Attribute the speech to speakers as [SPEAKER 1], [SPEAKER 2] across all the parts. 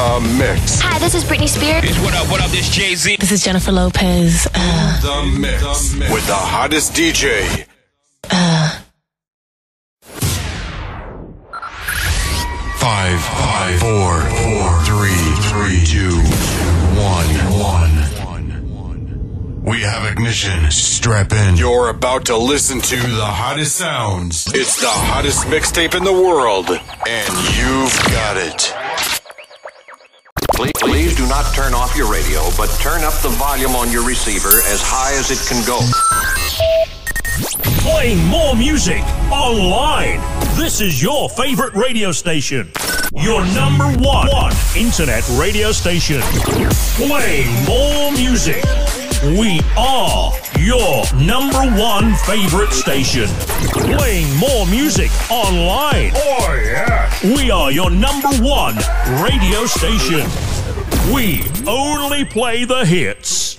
[SPEAKER 1] The Mix.
[SPEAKER 2] Hi, this is Britney Spears.
[SPEAKER 3] What up, what up, this Jay-Z.
[SPEAKER 4] This is Jennifer Lopez. Uh,
[SPEAKER 1] The Mix. With the hottest DJ. Five, five, four, four, three, three, two, one, one. We have ignition. Strap in. You're about to listen to the hottest sounds. It's the hottest mixtape in the world, and you've got it.
[SPEAKER 5] Please, please do not turn off your radio, but turn up the volume on your receiver as high as it can go.
[SPEAKER 6] Playing more music online. This is your favorite radio station. Your number one, one internet radio station. Playing more music. We are your number one favorite station. Playing more music online. Oh, yeah. We are your number one radio station. We only play the hits.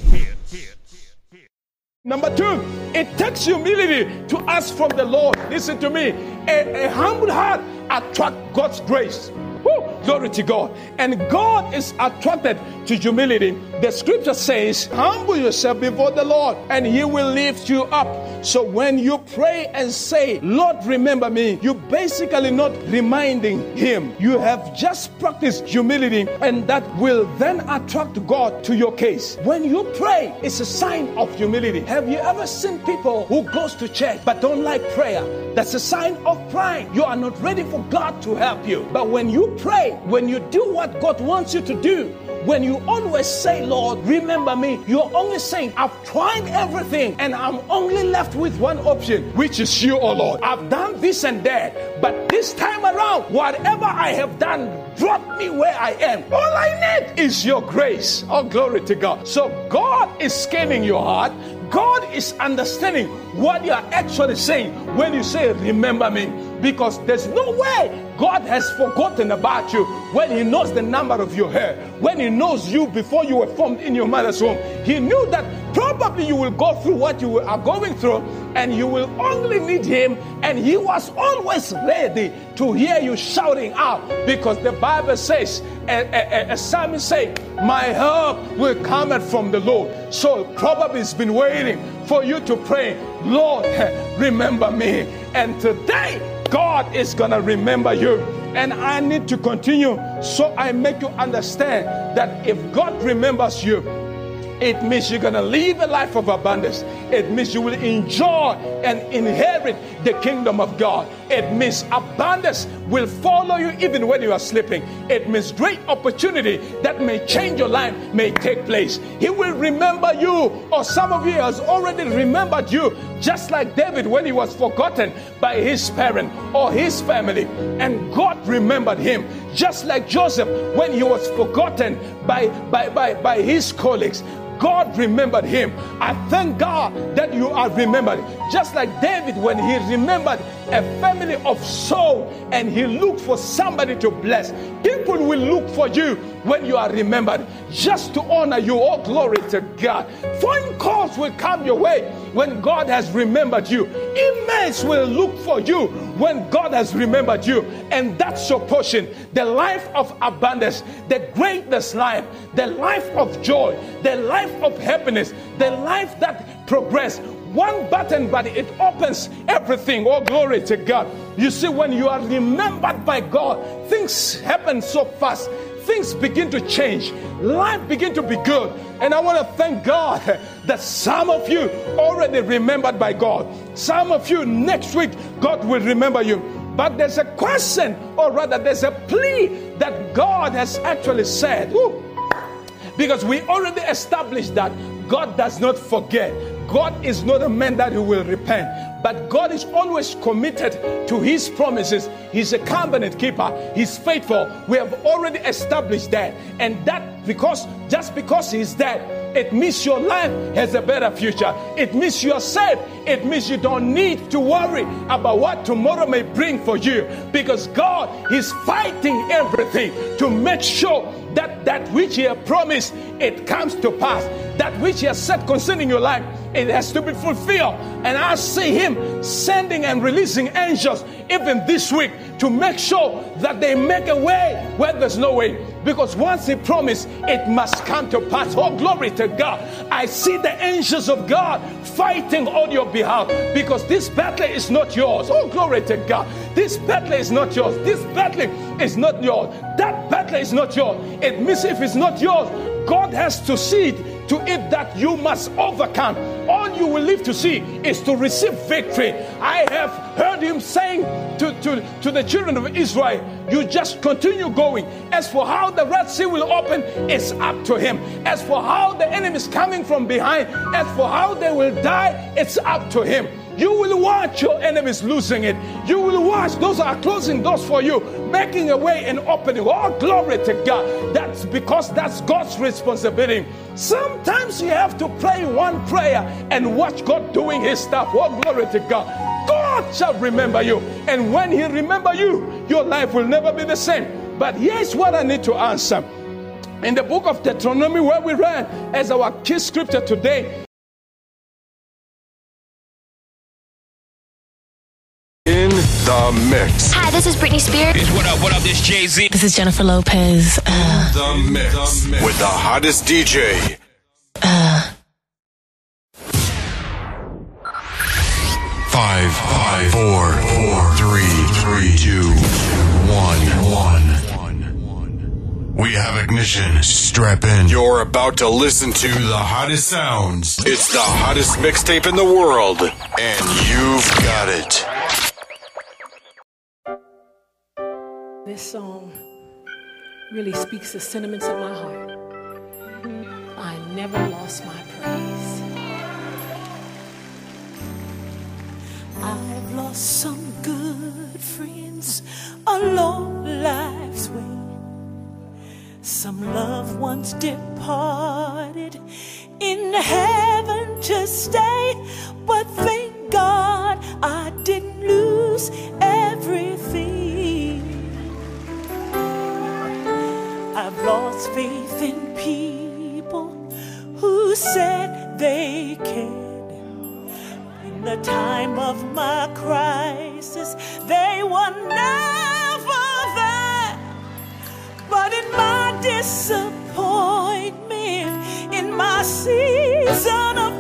[SPEAKER 7] Number two, it takes humility to ask from the Lord. Listen to me. A, a humble heart attracts God's grace. Woo, glory to God. And God is attracted to humility. The scripture says, Humble yourself before the Lord, and He will lift you up. So when you pray and say, Lord, remember me, you are basically not reminding Him. You have just practiced humility, and that will then attract God to your case. When you pray, it's a sign of humility. Have you ever seen people who goes to church but don't like prayer? That's a sign of pride. You are not ready for God to help you. But when you pray, when you do what God wants you to do, when you always say, Lord, remember me, you're only saying, I've tried everything and I'm only left with one option, which is you, oh Lord. I've done this and that, but this time around, whatever I have done, drop me where I am. All I need is your grace. Oh, glory to God. So God is scanning your heart. God is understanding what you are actually saying when you say, Remember me. Because there's no way God has forgotten about you when He knows the number of your hair, when He knows you before you were formed in your mother's womb. He knew that probably you will go through what you are going through and you will only need Him. And He was always ready to hear you shouting out because the Bible says, a, a, a psalmist say, My help will come from the Lord. So probably it's been waiting for you to pray, Lord, remember me. And today, God is going to remember you. And I need to continue so I make you understand that if God remembers you, it means you're going to live a life of abundance. It means you will enjoy and inherit the kingdom of God. It means abundance will follow you even when you are sleeping. It means great opportunity that may change your life may take place. He will remember you, or some of you has already remembered you, just like David when he was forgotten by his parent or his family, and God remembered him. Just like Joseph when he was forgotten by by by, by his colleagues. God remembered him. I thank God that you are remembered. Just like David, when he remembered a family of Saul and he looked for somebody to bless. People will look for you when you are remembered just to honor you. Oh, glory to God. Phone calls will come your way when God has remembered you. Emails will look for you when God has remembered you. And that's your portion. The life of abundance, the greatness life, the life of joy, the life of happiness, the life that progress. One button, but it opens everything. Oh, glory to God. You see, when you are remembered by God, things happen so fast. Things begin to change. Life begin to be good. And I want to thank God that some of you already remembered by God. Some of you next week, God will remember you. But there's a question, or rather, there's a plea that God has actually said. Woo. Because we already established that God does not forget. God is not a man that he will repent, but God is always committed to his promises. He's a covenant keeper, he's faithful. We have already established that. And that because just because he's dead, it means your life has a better future. It means you're safe. It means you don't need to worry about what tomorrow may bring for you because God is fighting everything to make sure that that which He has promised it comes to pass. That which He has said concerning your life it has to be fulfilled. And I see Him sending and releasing angels even this week to make sure that they make a way where there's no way. Because once He promised, it must come to pass. Oh, glory to God. I see the angels of God fighting on your behalf because this battle is not yours. Oh, glory to God. This battle is not yours. This battle is not yours. That battle is not yours. It means if it's not yours, God has to see it to it that you must overcome. All you will live to see is to receive victory. I have heard him saying to, to, to the children of Israel, You just continue going. As for how the Red Sea will open, it's up to him. As for how the enemy is coming from behind, as for how they will die, it's up to him. You will watch your enemies losing it. You will watch those are closing doors for you, making a way and opening. All glory to God. That's because that's God's responsibility. Sometimes you have to pray one prayer and watch God doing his stuff. All glory to God. God shall remember you. And when he remember you, your life will never be the same. But here's what I need to answer. In the book of Deuteronomy, where we read as our key scripture today,
[SPEAKER 1] the mix.
[SPEAKER 4] Hi, this is Britney Spears.
[SPEAKER 2] Bitch, what up, what up, this Jay-Z.
[SPEAKER 4] This is Jennifer Lopez. Uh,
[SPEAKER 1] The mix. With the hottest DJ. Five, five, four, four, three, three, two, one, one. We have ignition. Strap in. You're about to listen to the hottest sounds. It's the hottest mixtape in the world, and you've got it.
[SPEAKER 3] This song really speaks the sentiments of my heart. I never lost my praise. I've lost some good friends along life's way. Some loved ones departed in heaven to stay. But thank God I didn't lose everything. I've lost faith in people who said they cared. In the time of my crisis, they were never there. But in my disappointment, in my season of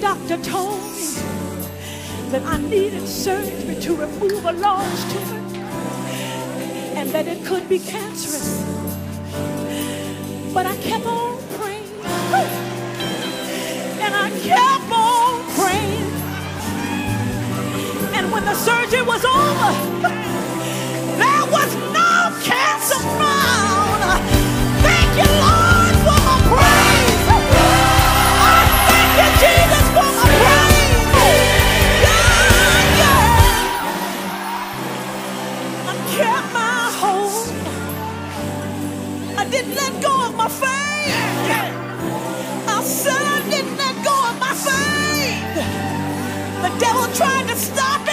[SPEAKER 3] doctor told me that I needed surgery to remove a large tumor, and that it could be cancerous. But I kept on praying, and I kept on praying. And when the surgery was over, my faith. I said I didn't let go of my faith. The devil tried to stop it